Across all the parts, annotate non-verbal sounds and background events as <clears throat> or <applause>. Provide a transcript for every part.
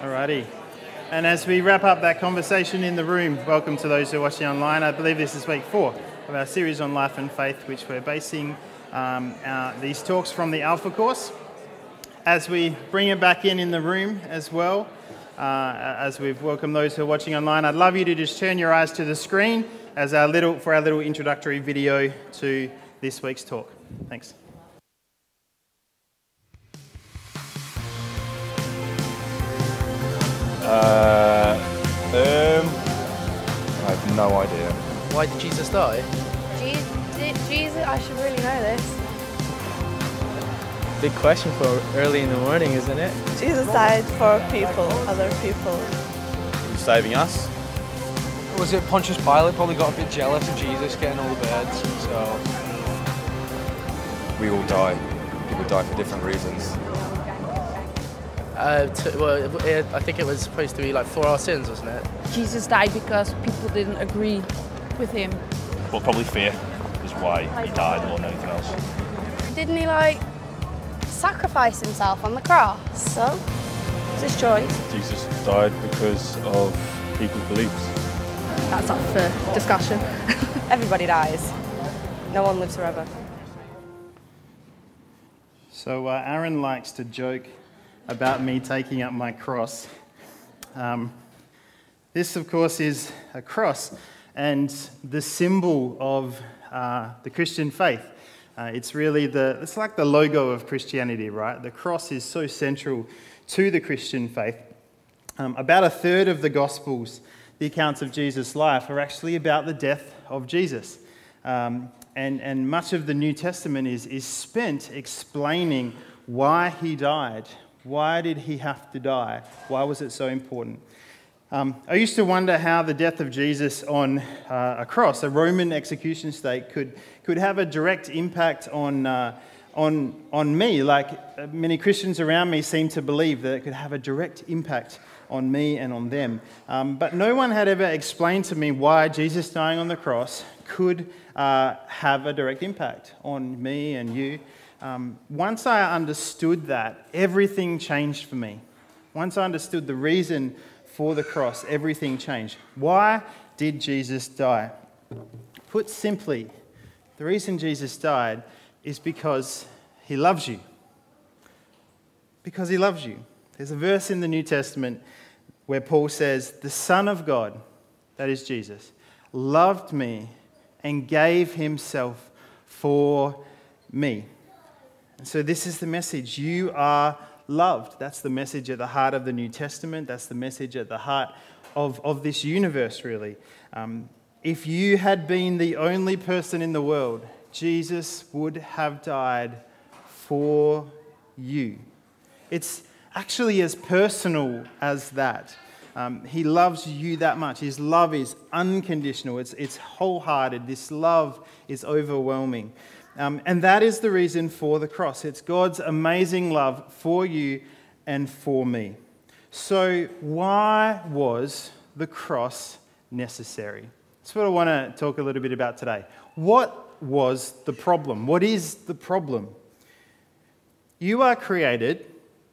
Alrighty. And as we wrap up that conversation in the room, welcome to those who are watching online. I believe this is week four of our series on life and faith, which we're basing um, our, these talks from the Alpha course. As we bring it back in in the room as well, uh, as we've welcomed those who are watching online, I'd love you to just turn your eyes to the screen as our little for our little introductory video to this week's talk. Thanks. Uh, um, I have no idea. Why did Jesus die? Jesus, Jesus, I should really know this. Big question for early in the morning, isn't it? Jesus died for people, other people. He's saving us. Was it Pontius Pilate probably got a bit jealous of Jesus getting all the birds? So We all die. People die for different reasons. Uh, to, well, it, I think it was supposed to be like for our sins, wasn't it? Jesus died because people didn't agree with him. Well, probably fear is why he died more than anything else. Didn't he like sacrifice himself on the cross? So, it's his choice. Jesus died because of people's beliefs. That's up for discussion. <laughs> Everybody dies. No one lives forever. So uh, Aaron likes to joke about me taking up my cross. Um, this, of course, is a cross and the symbol of uh, the Christian faith. Uh, it's really the, it's like the logo of Christianity, right? The cross is so central to the Christian faith. Um, about a third of the Gospels, the accounts of Jesus' life, are actually about the death of Jesus. Um, and, and much of the New Testament is, is spent explaining why he died. Why did he have to die? Why was it so important? Um, I used to wonder how the death of Jesus on uh, a cross, a Roman execution stake, could, could have a direct impact on, uh, on, on me. Like uh, many Christians around me seem to believe that it could have a direct impact on me and on them. Um, but no one had ever explained to me why Jesus dying on the cross could uh, have a direct impact on me and you. Um, once I understood that, everything changed for me. Once I understood the reason for the cross, everything changed. Why did Jesus die? Put simply, the reason Jesus died is because he loves you. Because he loves you. There's a verse in the New Testament where Paul says, The Son of God, that is Jesus, loved me and gave himself for me. And so, this is the message. You are loved. That's the message at the heart of the New Testament. That's the message at the heart of, of this universe, really. Um, if you had been the only person in the world, Jesus would have died for you. It's actually as personal as that. Um, he loves you that much. His love is unconditional, it's, it's wholehearted. This love is overwhelming. Um, and that is the reason for the cross. It's God's amazing love for you and for me. So, why was the cross necessary? That's what I want to talk a little bit about today. What was the problem? What is the problem? You are created,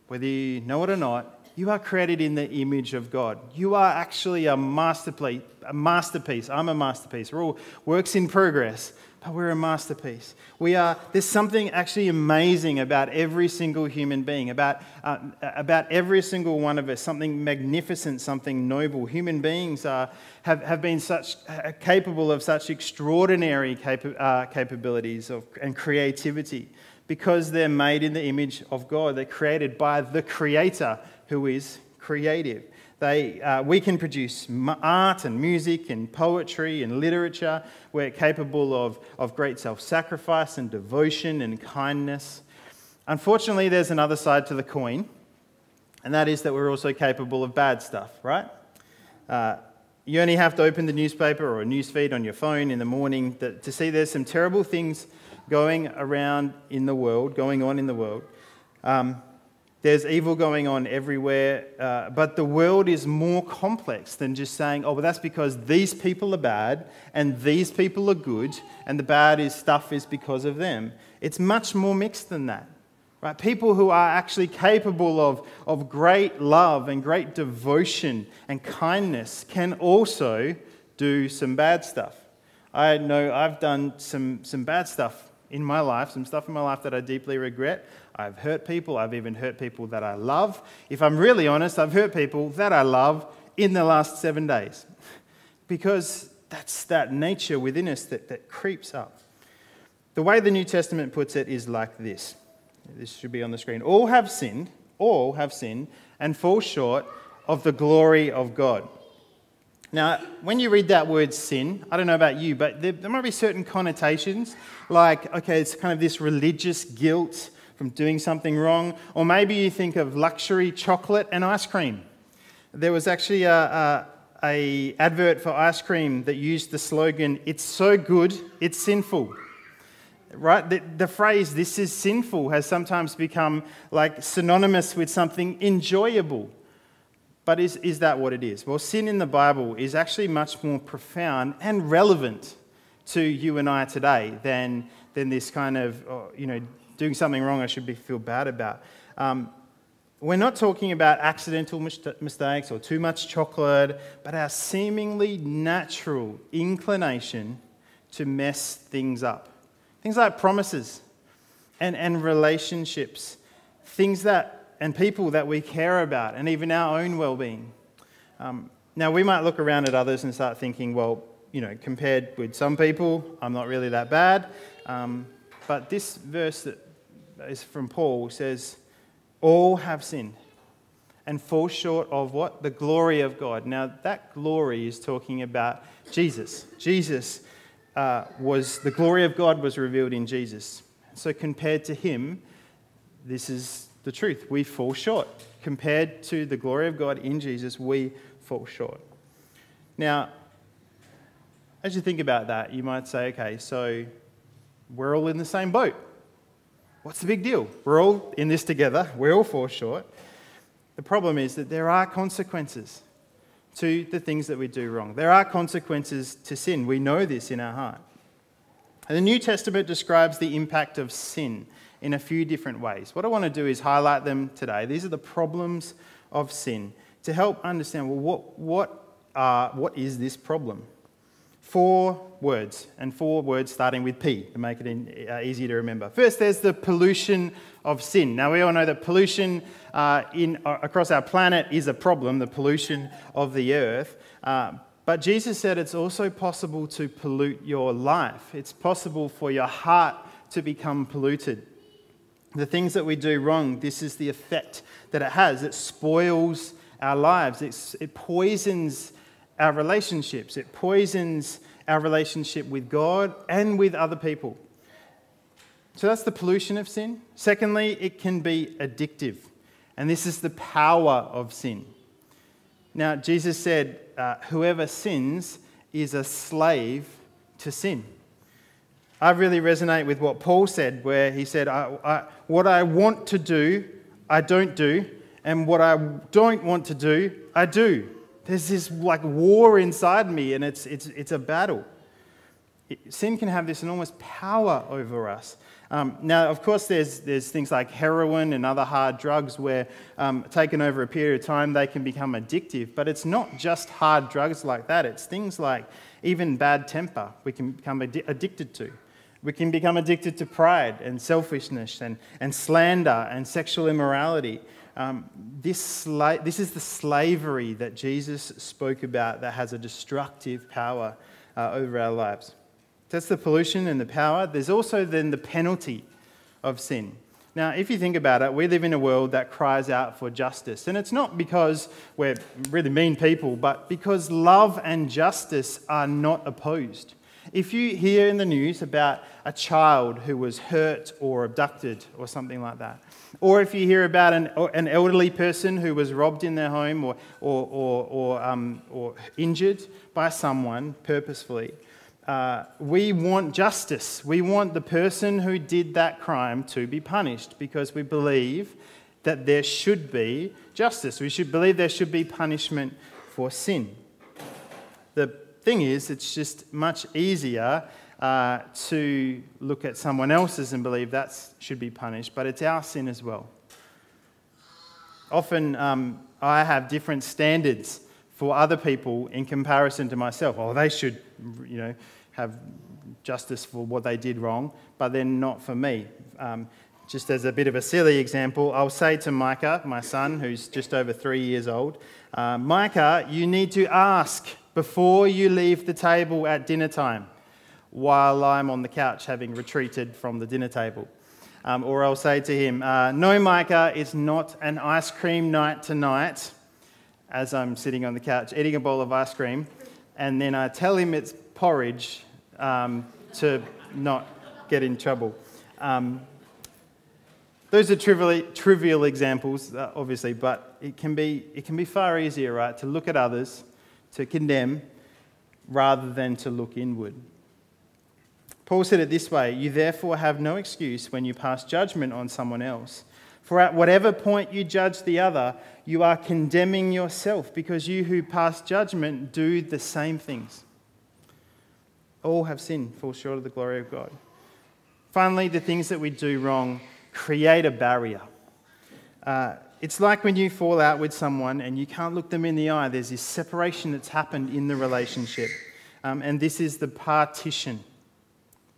whether you know it or not, you are created in the image of God. You are actually a masterpiece. A masterpiece. I'm a masterpiece. We're all works in progress, but we're a masterpiece. We are. There's something actually amazing about every single human being, about uh, about every single one of us. Something magnificent, something noble. Human beings are, have have been such uh, capable of such extraordinary capa- uh, capabilities of, and creativity because they're made in the image of God. They're created by the Creator who is creative. They, uh, we can produce art and music and poetry and literature. We're capable of, of great self sacrifice and devotion and kindness. Unfortunately, there's another side to the coin, and that is that we're also capable of bad stuff, right? Uh, you only have to open the newspaper or a newsfeed on your phone in the morning to see there's some terrible things going around in the world, going on in the world. Um, there's evil going on everywhere, uh, but the world is more complex than just saying, oh, well, that's because these people are bad and these people are good, and the bad is stuff is because of them. It's much more mixed than that. Right? People who are actually capable of, of great love and great devotion and kindness can also do some bad stuff. I know I've done some, some bad stuff in my life, some stuff in my life that I deeply regret. I've hurt people. I've even hurt people that I love. If I'm really honest, I've hurt people that I love in the last seven days because that's that nature within us that, that creeps up. The way the New Testament puts it is like this this should be on the screen. All have sinned, all have sinned, and fall short of the glory of God. Now, when you read that word sin, I don't know about you, but there, there might be certain connotations, like, okay, it's kind of this religious guilt from doing something wrong, or maybe you think of luxury chocolate and ice cream. There was actually a, a, a advert for ice cream that used the slogan, "It's so good, it's sinful." right? The, the, phrase, this is sinful, has sometimes become like synonymous with something enjoyable. But is, is that what it is? Well, sin in the Bible is actually much more profound and relevant to you and I today than, than this kind of, oh, you know, doing something wrong I should be, feel bad about. Um, we're not talking about accidental mistakes or too much chocolate, but our seemingly natural inclination to mess things up. Things like promises and, and relationships, things that, and people that we care about, and even our own well being. Um, now, we might look around at others and start thinking, well, you know, compared with some people, I'm not really that bad. Um, but this verse that is from Paul says, All have sinned and fall short of what? The glory of God. Now, that glory is talking about Jesus. Jesus uh, was the glory of God was revealed in Jesus. So, compared to him, this is the truth. We fall short. Compared to the glory of God in Jesus, we fall short. Now, as you think about that, you might say, okay, so we're all in the same boat. What's the big deal? We're all in this together, we all fall short. The problem is that there are consequences to the things that we do wrong. There are consequences to sin. We know this in our heart. And the New Testament describes the impact of sin in a few different ways. What I want to do is highlight them today. These are the problems of sin to help understand well, what, what, uh, what is this problem? Four words, and four words starting with P to make it in, uh, easier to remember. First, there's the pollution of sin. Now, we all know that pollution uh, in, uh, across our planet is a problem, the pollution of the earth. Uh, but Jesus said it's also possible to pollute your life. It's possible for your heart to become polluted. The things that we do wrong, this is the effect that it has. It spoils our lives, it's, it poisons our relationships, it poisons our relationship with God and with other people. So that's the pollution of sin. Secondly, it can be addictive. And this is the power of sin. Now, Jesus said, uh, Whoever sins is a slave to sin. I really resonate with what Paul said, where he said, I, I, What I want to do, I don't do, and what I don't want to do, I do. There's this like war inside me, and it's, it's, it's a battle. It, sin can have this enormous power over us. Um, now, of course, there's, there's things like heroin and other hard drugs where, um, taken over a period of time, they can become addictive. But it's not just hard drugs like that, it's things like even bad temper we can become ad- addicted to. We can become addicted to pride and selfishness and, and slander and sexual immorality. Um, this, sla- this is the slavery that Jesus spoke about that has a destructive power uh, over our lives. That's the pollution and the power. There's also then the penalty of sin. Now, if you think about it, we live in a world that cries out for justice. And it's not because we're really mean people, but because love and justice are not opposed. If you hear in the news about a child who was hurt or abducted or something like that, or if you hear about an, an elderly person who was robbed in their home or, or, or, or, um, or injured by someone purposefully, uh, we want justice. We want the person who did that crime to be punished because we believe that there should be justice. We should believe there should be punishment for sin. The thing is, it's just much easier uh, to look at someone else's and believe that should be punished, but it's our sin as well. Often um, I have different standards for other people in comparison to myself. Oh, they should, you know, have justice for what they did wrong, but then not for me. Um, just as a bit of a silly example, I'll say to Micah, my son, who's just over three years old, uh, Micah, you need to ask before you leave the table at dinner time while I'm on the couch having retreated from the dinner table. Um, or I'll say to him, uh, No, Micah, it's not an ice cream night tonight, as I'm sitting on the couch eating a bowl of ice cream. And then I tell him it's porridge um, to not get in trouble. Um, those are trivial, trivial examples, uh, obviously, but it can, be, it can be far easier, right, to look at others, to condemn, rather than to look inward. Paul said it this way You therefore have no excuse when you pass judgment on someone else. For at whatever point you judge the other, you are condemning yourself, because you who pass judgment do the same things. All have sinned, fall short of the glory of God. Finally, the things that we do wrong create a barrier. Uh, it's like when you fall out with someone and you can't look them in the eye, there's this separation that's happened in the relationship. Um, and this is the partition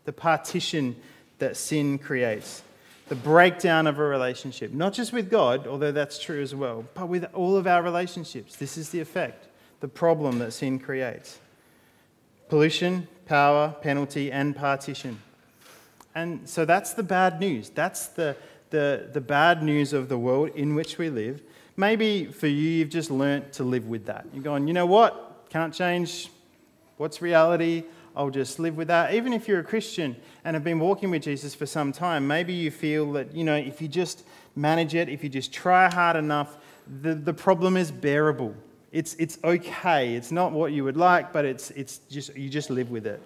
the partition that sin creates, the breakdown of a relationship, not just with God, although that's true as well, but with all of our relationships. This is the effect, the problem that sin creates pollution, power, penalty, and partition. And so that's the bad news. That's the, the, the bad news of the world in which we live. Maybe for you, you've just learnt to live with that. You're going, you know what? Can't change. What's reality? I'll just live with that. Even if you're a Christian and have been walking with Jesus for some time, maybe you feel that, you know, if you just manage it, if you just try hard enough, the, the problem is bearable. It's, it's okay. It's not what you would like, but it's, it's just, you just live with it.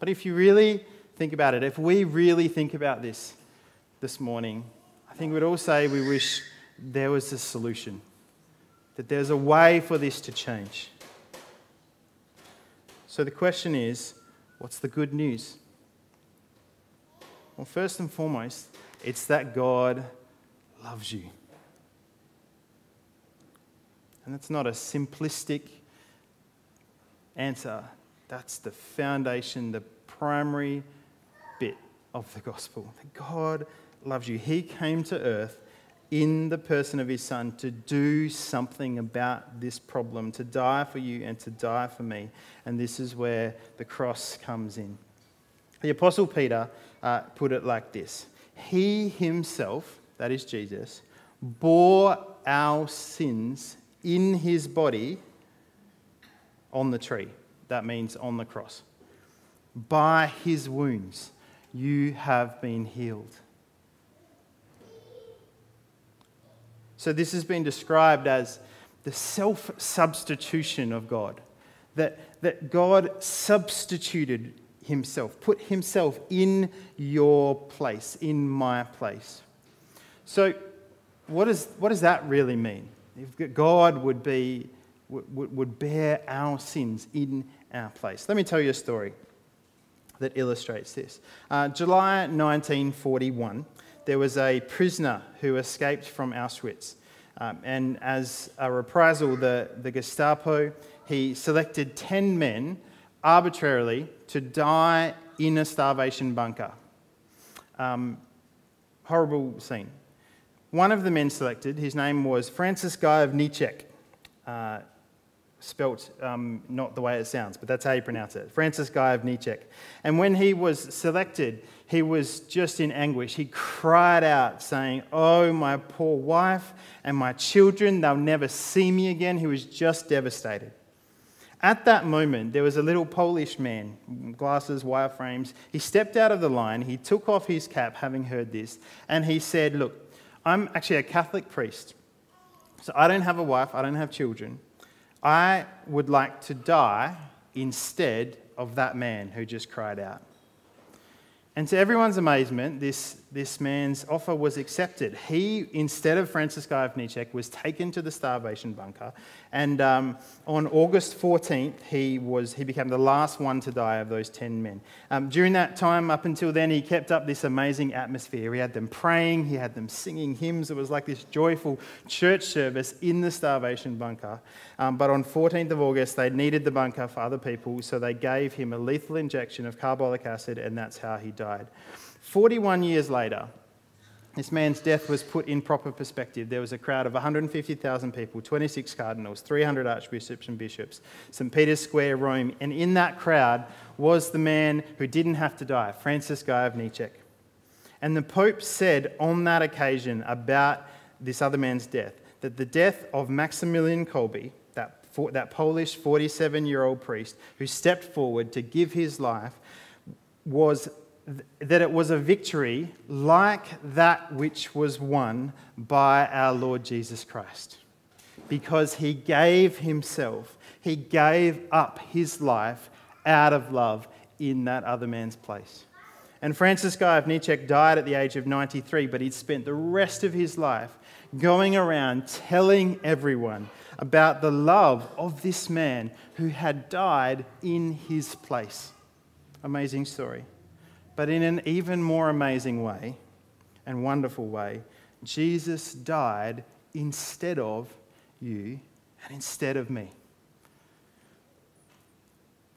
But if you really think about it, if we really think about this this morning, I think we'd all say we wish there was a solution, that there's a way for this to change. So the question is what's the good news? Well, first and foremost, it's that God loves you. And that's not a simplistic answer, that's the foundation, the primary bit of the gospel. That God loves you. He came to earth in the person of his son to do something about this problem, to die for you and to die for me. And this is where the cross comes in. The Apostle Peter uh, put it like this He himself, that is Jesus, bore our sins in his body on the tree. That means on the cross. By his wounds, you have been healed. So, this has been described as the self substitution of God. That, that God substituted himself, put himself in your place, in my place. So, what, is, what does that really mean? If God would, be, would, would bear our sins in our place. Let me tell you a story that illustrates this. Uh, July 1941, there was a prisoner who escaped from Auschwitz. Um, and as a reprisal, the, the Gestapo, he selected 10 men arbitrarily to die in a starvation bunker. Um, horrible scene. One of the men selected, his name was Francis Gajowniczek. Uh, spelt um, not the way it sounds, but that's how you pronounce it. Francis Gajowniczek. And when he was selected, he was just in anguish. He cried out, saying, Oh, my poor wife and my children, they'll never see me again. He was just devastated. At that moment, there was a little Polish man, glasses, wireframes. He stepped out of the line, he took off his cap, having heard this, and he said, Look, I'm actually a Catholic priest. So I don't have a wife, I don't have children. I would like to die instead of that man who just cried out. And to everyone's amazement, this, this man's offer was accepted. He, instead of Francis Nietzsche, was taken to the starvation bunker. And um, on August 14th, he, was, he became the last one to die of those 10 men. Um, during that time, up until then, he kept up this amazing atmosphere. He had them praying, he had them singing hymns. It was like this joyful church service in the starvation bunker. Um, but on 14th of August, they needed the bunker for other people, so they gave him a lethal injection of carbolic acid, and that's how he died. 41 years later, this man's death was put in proper perspective. There was a crowd of 150,000 people, 26 cardinals, 300 archbishops and bishops, St. Peter's Square, Rome, and in that crowd was the man who didn't have to die, Francis Gajowniczek. And the Pope said on that occasion about this other man's death that the death of Maximilian Kolbe, that, that Polish 47 year old priest who stepped forward to give his life, was that it was a victory like that which was won by our Lord Jesus Christ. Because he gave himself, he gave up his life out of love in that other man's place. And Francis Gajowniczek died at the age of 93, but he'd spent the rest of his life going around telling everyone about the love of this man who had died in his place. Amazing story. But in an even more amazing way and wonderful way, Jesus died instead of you and instead of me.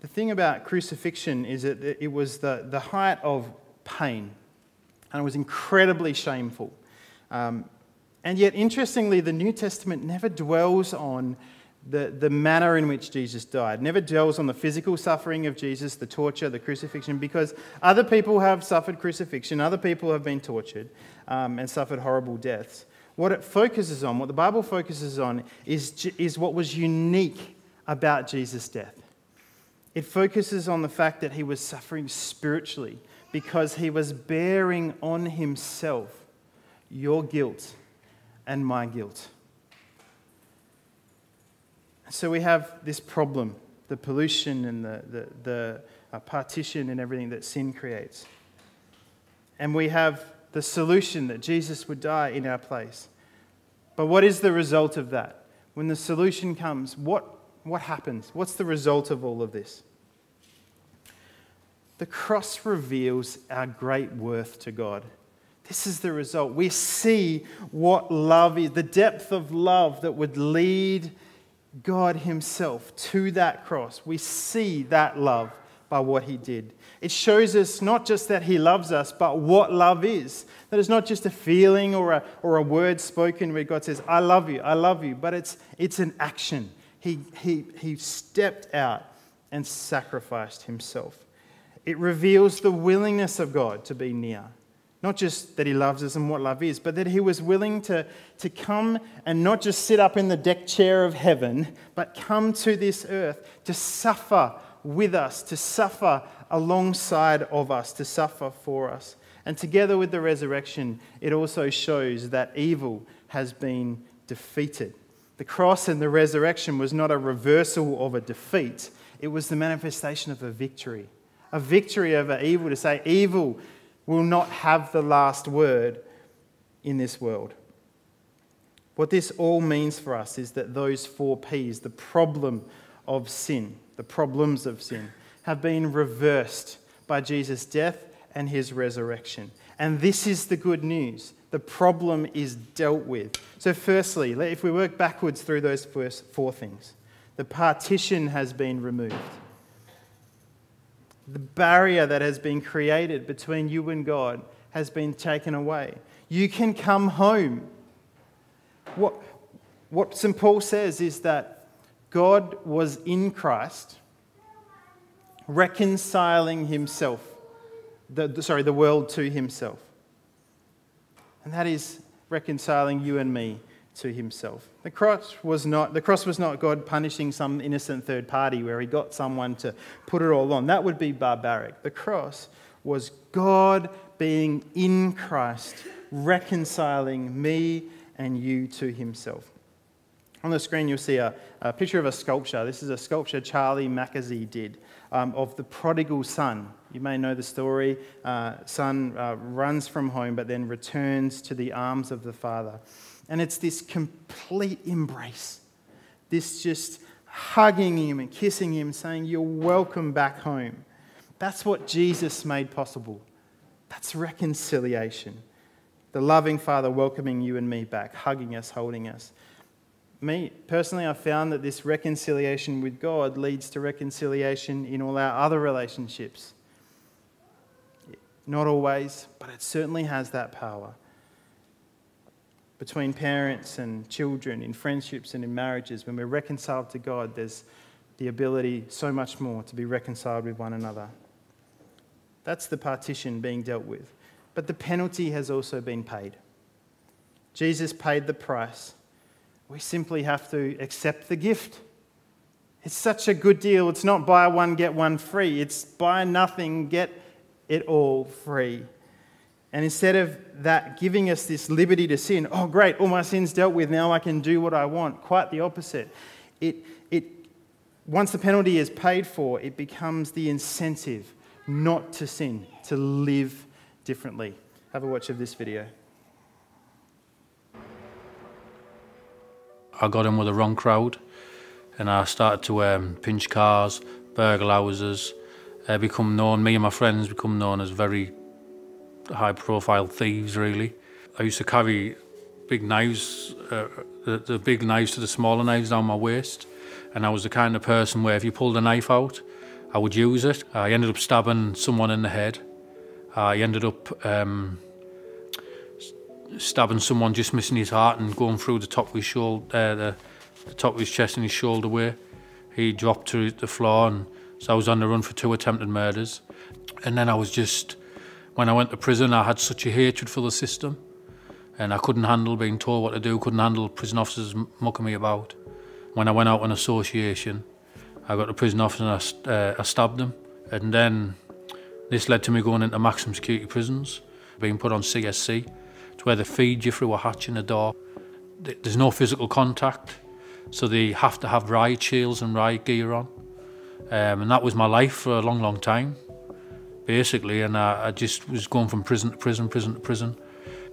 The thing about crucifixion is that it was the, the height of pain and it was incredibly shameful. Um, and yet, interestingly, the New Testament never dwells on the, the manner in which Jesus died. Never dwells on the physical suffering of Jesus, the torture, the crucifixion, because other people have suffered crucifixion, other people have been tortured um, and suffered horrible deaths. What it focuses on, what the Bible focuses on, is, is what was unique about Jesus' death. It focuses on the fact that he was suffering spiritually because he was bearing on himself your guilt and my guilt. So we have this problem the pollution and the, the, the uh, partition and everything that sin creates. And we have the solution that Jesus would die in our place. But what is the result of that? When the solution comes, what, what happens? What's the result of all of this? The cross reveals our great worth to God. This is the result. We see what love is, the depth of love that would lead God Himself to that cross. We see that love by what He did. It shows us not just that He loves us, but what love is. That it's not just a feeling or a, or a word spoken where God says, I love you, I love you, but it's, it's an action. He, he, he stepped out and sacrificed Himself. It reveals the willingness of God to be near. Not just that he loves us and what love is, but that he was willing to, to come and not just sit up in the deck chair of heaven, but come to this earth to suffer with us, to suffer alongside of us, to suffer for us. And together with the resurrection, it also shows that evil has been defeated. The cross and the resurrection was not a reversal of a defeat, it was the manifestation of a victory. A victory over evil to say, evil will not have the last word in this world. What this all means for us is that those four P's, the problem of sin, the problems of sin, have been reversed by Jesus' death and his resurrection. And this is the good news. The problem is dealt with. So, firstly, if we work backwards through those first four things, the partition has been removed the barrier that has been created between you and God has been taken away. You can come home. What, what St. Paul says is that God was in Christ, reconciling himself, the, sorry, the world to himself. And that is reconciling you and me to himself. The cross was not, the cross was not God punishing some innocent third party where he got someone to put it all on. That would be barbaric. The cross was God being in Christ, reconciling me and you to himself. On the screen, you'll see a, a picture of a sculpture. This is a sculpture Charlie Mackesy did um, of the prodigal son. You may know the story. Uh, son uh, runs from home, but then returns to the arms of the father. And it's this complete embrace, this just hugging him and kissing him, saying, You're welcome back home. That's what Jesus made possible. That's reconciliation. The loving Father welcoming you and me back, hugging us, holding us me personally, I found that this reconciliation with God leads to reconciliation in all our other relationships. Not always, but it certainly has that power. Between parents and children, in friendships and in marriages, when we're reconciled to God, there's the ability so much more to be reconciled with one another. That's the partition being dealt with. But the penalty has also been paid. Jesus paid the price we simply have to accept the gift. It's such a good deal. It's not buy one, get one free. It's buy nothing, get it all free. And instead of that giving us this liberty to sin, oh, great, all my sins dealt with, now I can do what I want, quite the opposite. It, it, once the penalty is paid for, it becomes the incentive not to sin, to live differently. Have a watch of this video. I got in with the wrong crowd and I started to um, pinch cars, burgle houses, uh, become known, me and my friends become known as very high profile thieves really. I used to carry big knives, uh, the, the big knives to the smaller knives down my waist and I was the kind of person where if you pulled a knife out, I would use it. I ended up stabbing someone in the head. I ended up um, stabbing someone just missing his heart and going through the top of his shoulder, uh, the, the top of his chest and his shoulder where he dropped to the floor and so I was on the run for two attempted murders. And then I was just, when I went to prison, I had such a hatred for the system and I couldn't handle being told what to do, couldn't handle prison officers mucking me about. When I went out on association, I got to prison officer and I, uh, I stabbed them. And then this led to me going into maximum security prisons, being put on CSC to where they feed you through a hatch in a door. There's no physical contact, so they have to have riot shields and riot gear on. Um, and that was my life for a long, long time, basically. And I, I, just was going from prison to prison, prison to prison.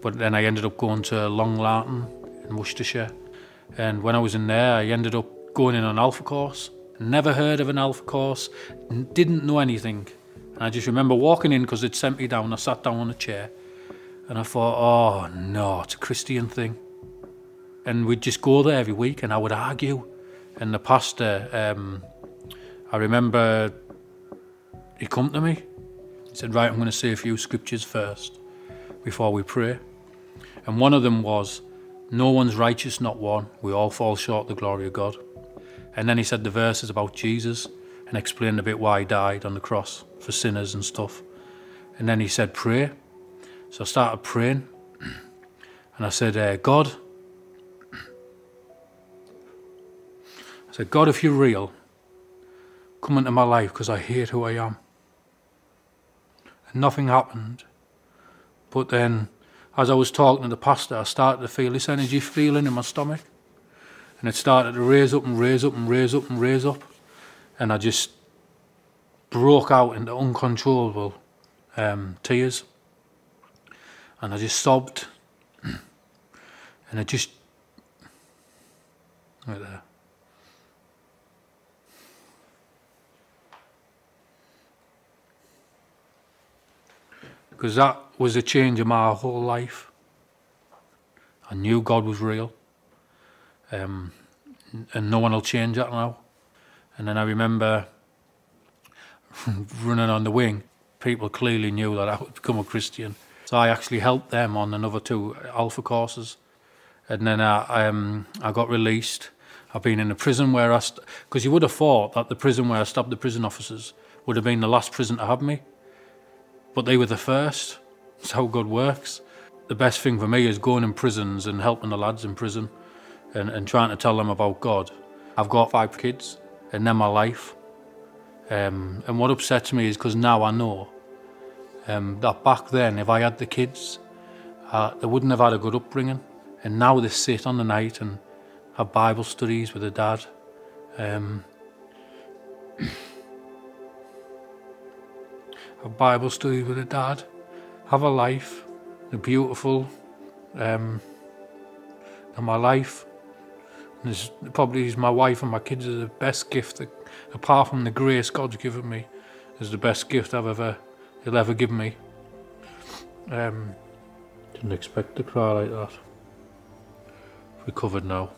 But then I ended up going to Long Lartin in Worcestershire. And when I was in there, I ended up going in an alpha course. Never heard of an alpha course, didn't know anything. And I just remember walking in because it sent me down. I sat down on a chair and I thought, oh no, it's a Christian thing. And we'd just go there every week and I would argue. And the pastor, um, I remember he come to me. He said, right, I'm going to say a few scriptures first before we pray. And one of them was, no one's righteous, not one. We all fall short of the glory of God. And then he said the verses about Jesus and explained a bit why he died on the cross for sinners and stuff. And then he said, pray. So I started praying <clears throat> and I said, uh, God, I said, God, if you're real, come into my life because I hate who I am. And nothing happened. But then, as I was talking to the pastor, I started to feel this energy feeling in my stomach. And it started to raise up and raise up and raise up and raise up. And I just broke out into uncontrollable um, tears and I just sobbed. <clears throat> And I just, right there. Because that was a change of my whole life. I knew God was real. Um, and no one will change that now. And then I remember <laughs> running on the wing. People clearly knew that I would become a Christian. So I actually helped them on another two alpha courses. And then I, um, I got released. I've been in a prison where I, because you would have thought that the prison where I stabbed the prison officers would have been the last prison to have me. But they were the first. That's how God works. The best thing for me is going in prisons and helping the lads in prison and, and trying to tell them about God. I've got five kids and they're my life. Um, and what upsets me is because now I know um, that back then, if I had the kids, uh, they wouldn't have had a good upbringing. And now they sit on the night and have Bible studies with her dad. Um, <clears throat> have Bible study with a dad. Have a life, a beautiful, um, and my life. And this probably is my wife and my kids are the best gift, that, apart from the grace God's given me, is the best gift I've ever, He'll ever give me. Um, didn't expect to cry like that. Recovered now.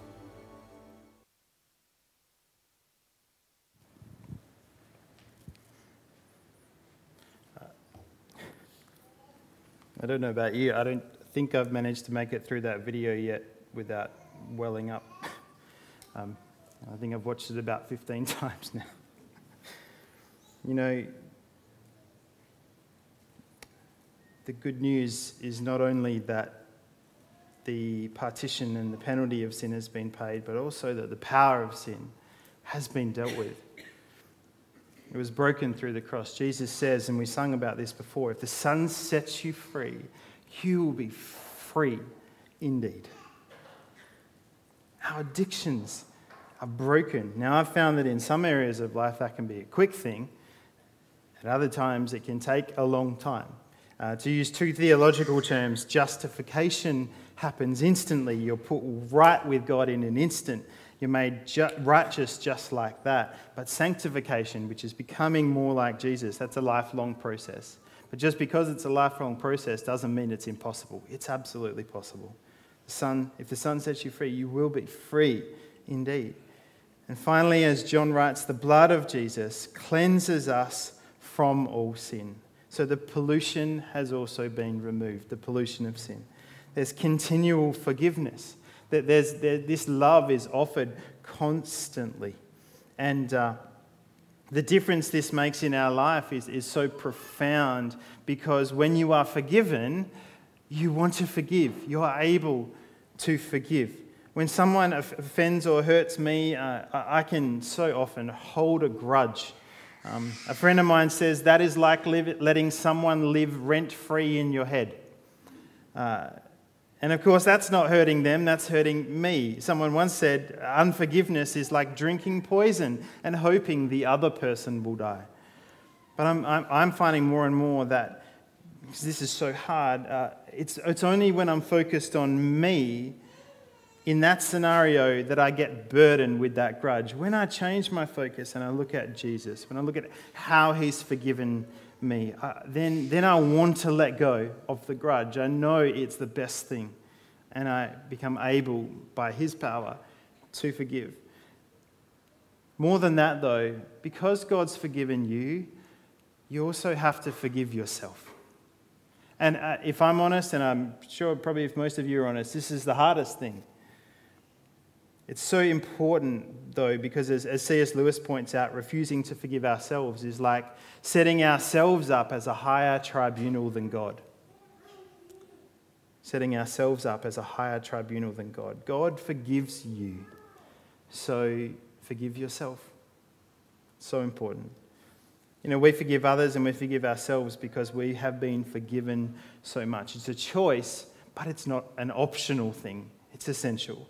I don't know about you. I don't think I've managed to make it through that video yet without welling up. <laughs> Um, I think I've watched it about 15 <laughs> times now. You know, the good news is not only that the partition and the penalty of sin has been paid, but also that the power of sin has been dealt with. It was broken through the cross. Jesus says, and we sung about this before if the Son sets you free, you will be free indeed. Our addictions are broken. Now, I've found that in some areas of life that can be a quick thing, at other times it can take a long time. Uh, to use two theological terms, justification happens instantly. You're put right with God in an instant. You're made ju- righteous just like that. But sanctification, which is becoming more like Jesus, that's a lifelong process. But just because it's a lifelong process doesn't mean it's impossible. It's absolutely possible. The Son, if the Son sets you free, you will be free indeed. And finally, as John writes, the blood of Jesus cleanses us from all sin. So the pollution has also been removed, the pollution of sin. There's continual forgiveness that there's, there, this love is offered constantly. And uh, the difference this makes in our life is, is so profound because when you are forgiven, you want to forgive. You are able to forgive. When someone offends or hurts me, uh, I can so often hold a grudge. Um, a friend of mine says that is like live, letting someone live rent free in your head. Uh, and of course, that's not hurting them, that's hurting me. Someone once said, unforgiveness is like drinking poison and hoping the other person will die. But I'm, I'm, I'm finding more and more that, because this is so hard, uh, it's, it's only when I'm focused on me in that scenario that I get burdened with that grudge. When I change my focus and I look at Jesus, when I look at how he's forgiven me, uh, then, then I want to let go of the grudge. I know it's the best thing. And I become able, by His power, to forgive. More than that, though, because God's forgiven you, you also have to forgive yourself. And uh, if I'm honest, and I'm sure probably if most of you are honest, this is the hardest thing. It's so important, though, because as, as C.S. Lewis points out, refusing to forgive ourselves is like setting ourselves up as a higher tribunal than God. Setting ourselves up as a higher tribunal than God. God forgives you, so forgive yourself. So important. You know, we forgive others and we forgive ourselves because we have been forgiven so much. It's a choice, but it's not an optional thing, it's essential.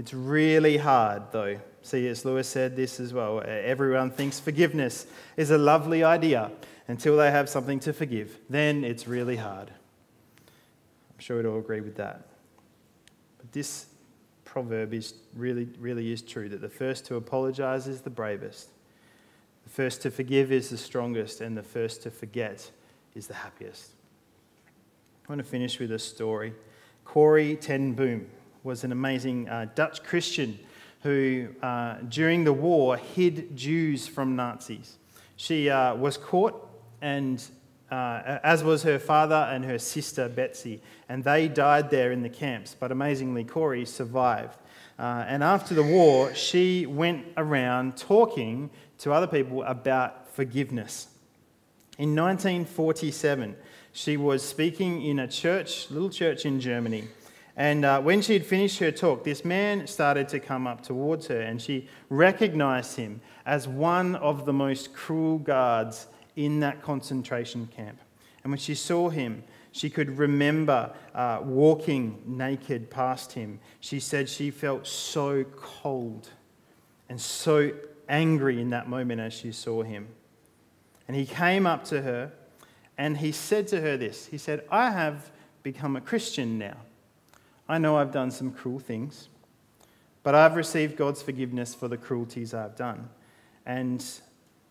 It's really hard, though. C.S. Lewis said this as well. Everyone thinks forgiveness is a lovely idea until they have something to forgive. Then it's really hard. I'm sure we'd all agree with that. But this proverb is really, really is true that the first to apologize is the bravest, the first to forgive is the strongest, and the first to forget is the happiest. I want to finish with a story. Corrie ten Boom was an amazing uh, Dutch Christian who, uh, during the war, hid Jews from Nazis. She uh, was caught, and uh, as was her father and her sister Betsy, and they died there in the camps. But amazingly, Corrie survived. Uh, and after the war, she went around talking to other people about forgiveness. In 1947, she was speaking in a church, little church in Germany. And uh, when she had finished her talk, this man started to come up towards her, and she recognized him as one of the most cruel guards in that concentration camp. And when she saw him, She could remember uh, walking naked past him. She said she felt so cold and so angry in that moment as she saw him. And he came up to her and he said to her this He said, I have become a Christian now. I know I've done some cruel things, but I've received God's forgiveness for the cruelties I've done. And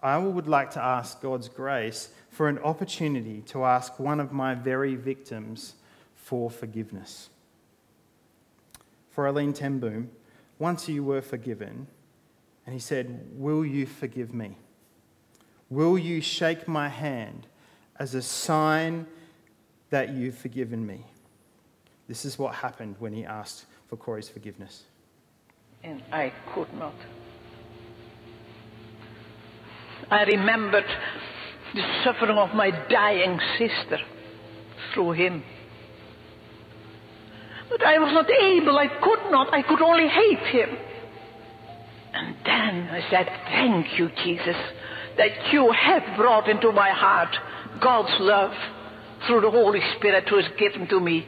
I would like to ask God's grace for an opportunity to ask one of my very victims for forgiveness. Fräulein ten Boom, once you were forgiven, and he said, Will you forgive me? Will you shake my hand as a sign that you've forgiven me? This is what happened when he asked for Corrie's forgiveness. And I could not. I remembered the suffering of my dying sister through him. But I was not able, I could not, I could only hate him. And then I said, Thank you, Jesus, that you have brought into my heart God's love through the Holy Spirit who is given to me.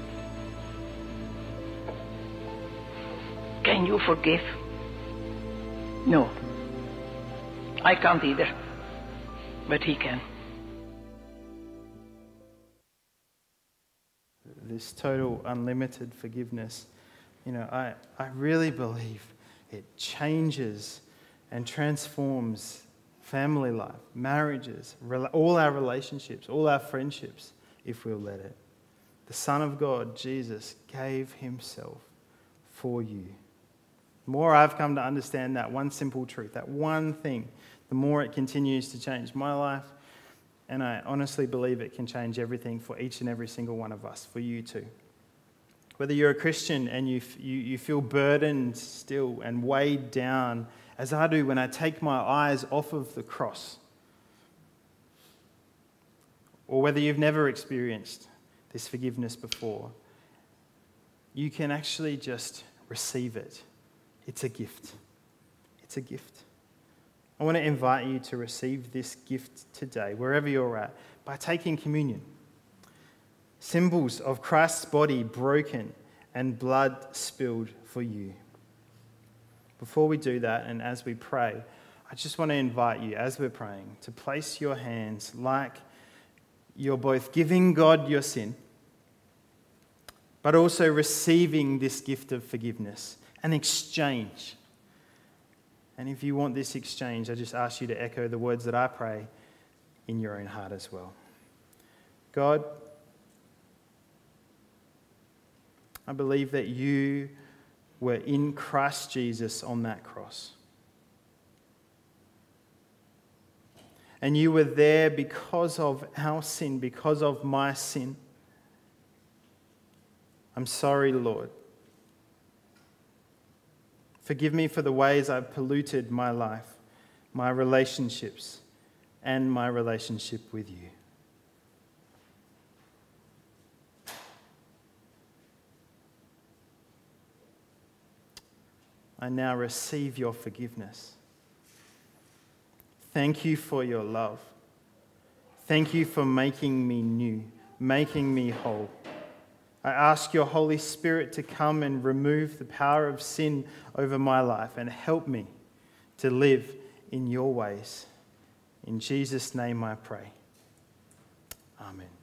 Can you forgive? No. I can't either. But he can. This total unlimited forgiveness, you know, I, I really believe it changes and transforms family life, marriages, all our relationships, all our friendships, if we'll let it. The Son of God, Jesus, gave himself for you. The more I've come to understand that one simple truth, that one thing, the more it continues to change my life. And I honestly believe it can change everything for each and every single one of us, for you too. Whether you're a Christian and you, you, you feel burdened still and weighed down, as I do when I take my eyes off of the cross, or whether you've never experienced this forgiveness before, you can actually just receive it. It's a gift. It's a gift. I want to invite you to receive this gift today, wherever you're at, by taking communion. Symbols of Christ's body broken and blood spilled for you. Before we do that, and as we pray, I just want to invite you, as we're praying, to place your hands like you're both giving God your sin, but also receiving this gift of forgiveness, an exchange and if you want this exchange, I just ask you to echo the words that I pray in your own heart as well. God, I believe that you were in Christ Jesus on that cross. And you were there because of our sin, because of my sin. I'm sorry, Lord. Forgive me for the ways I've polluted my life, my relationships, and my relationship with you. I now receive your forgiveness. Thank you for your love. Thank you for making me new, making me whole. I ask your Holy Spirit to come and remove the power of sin over my life and help me to live in your ways. In Jesus' name I pray. Amen.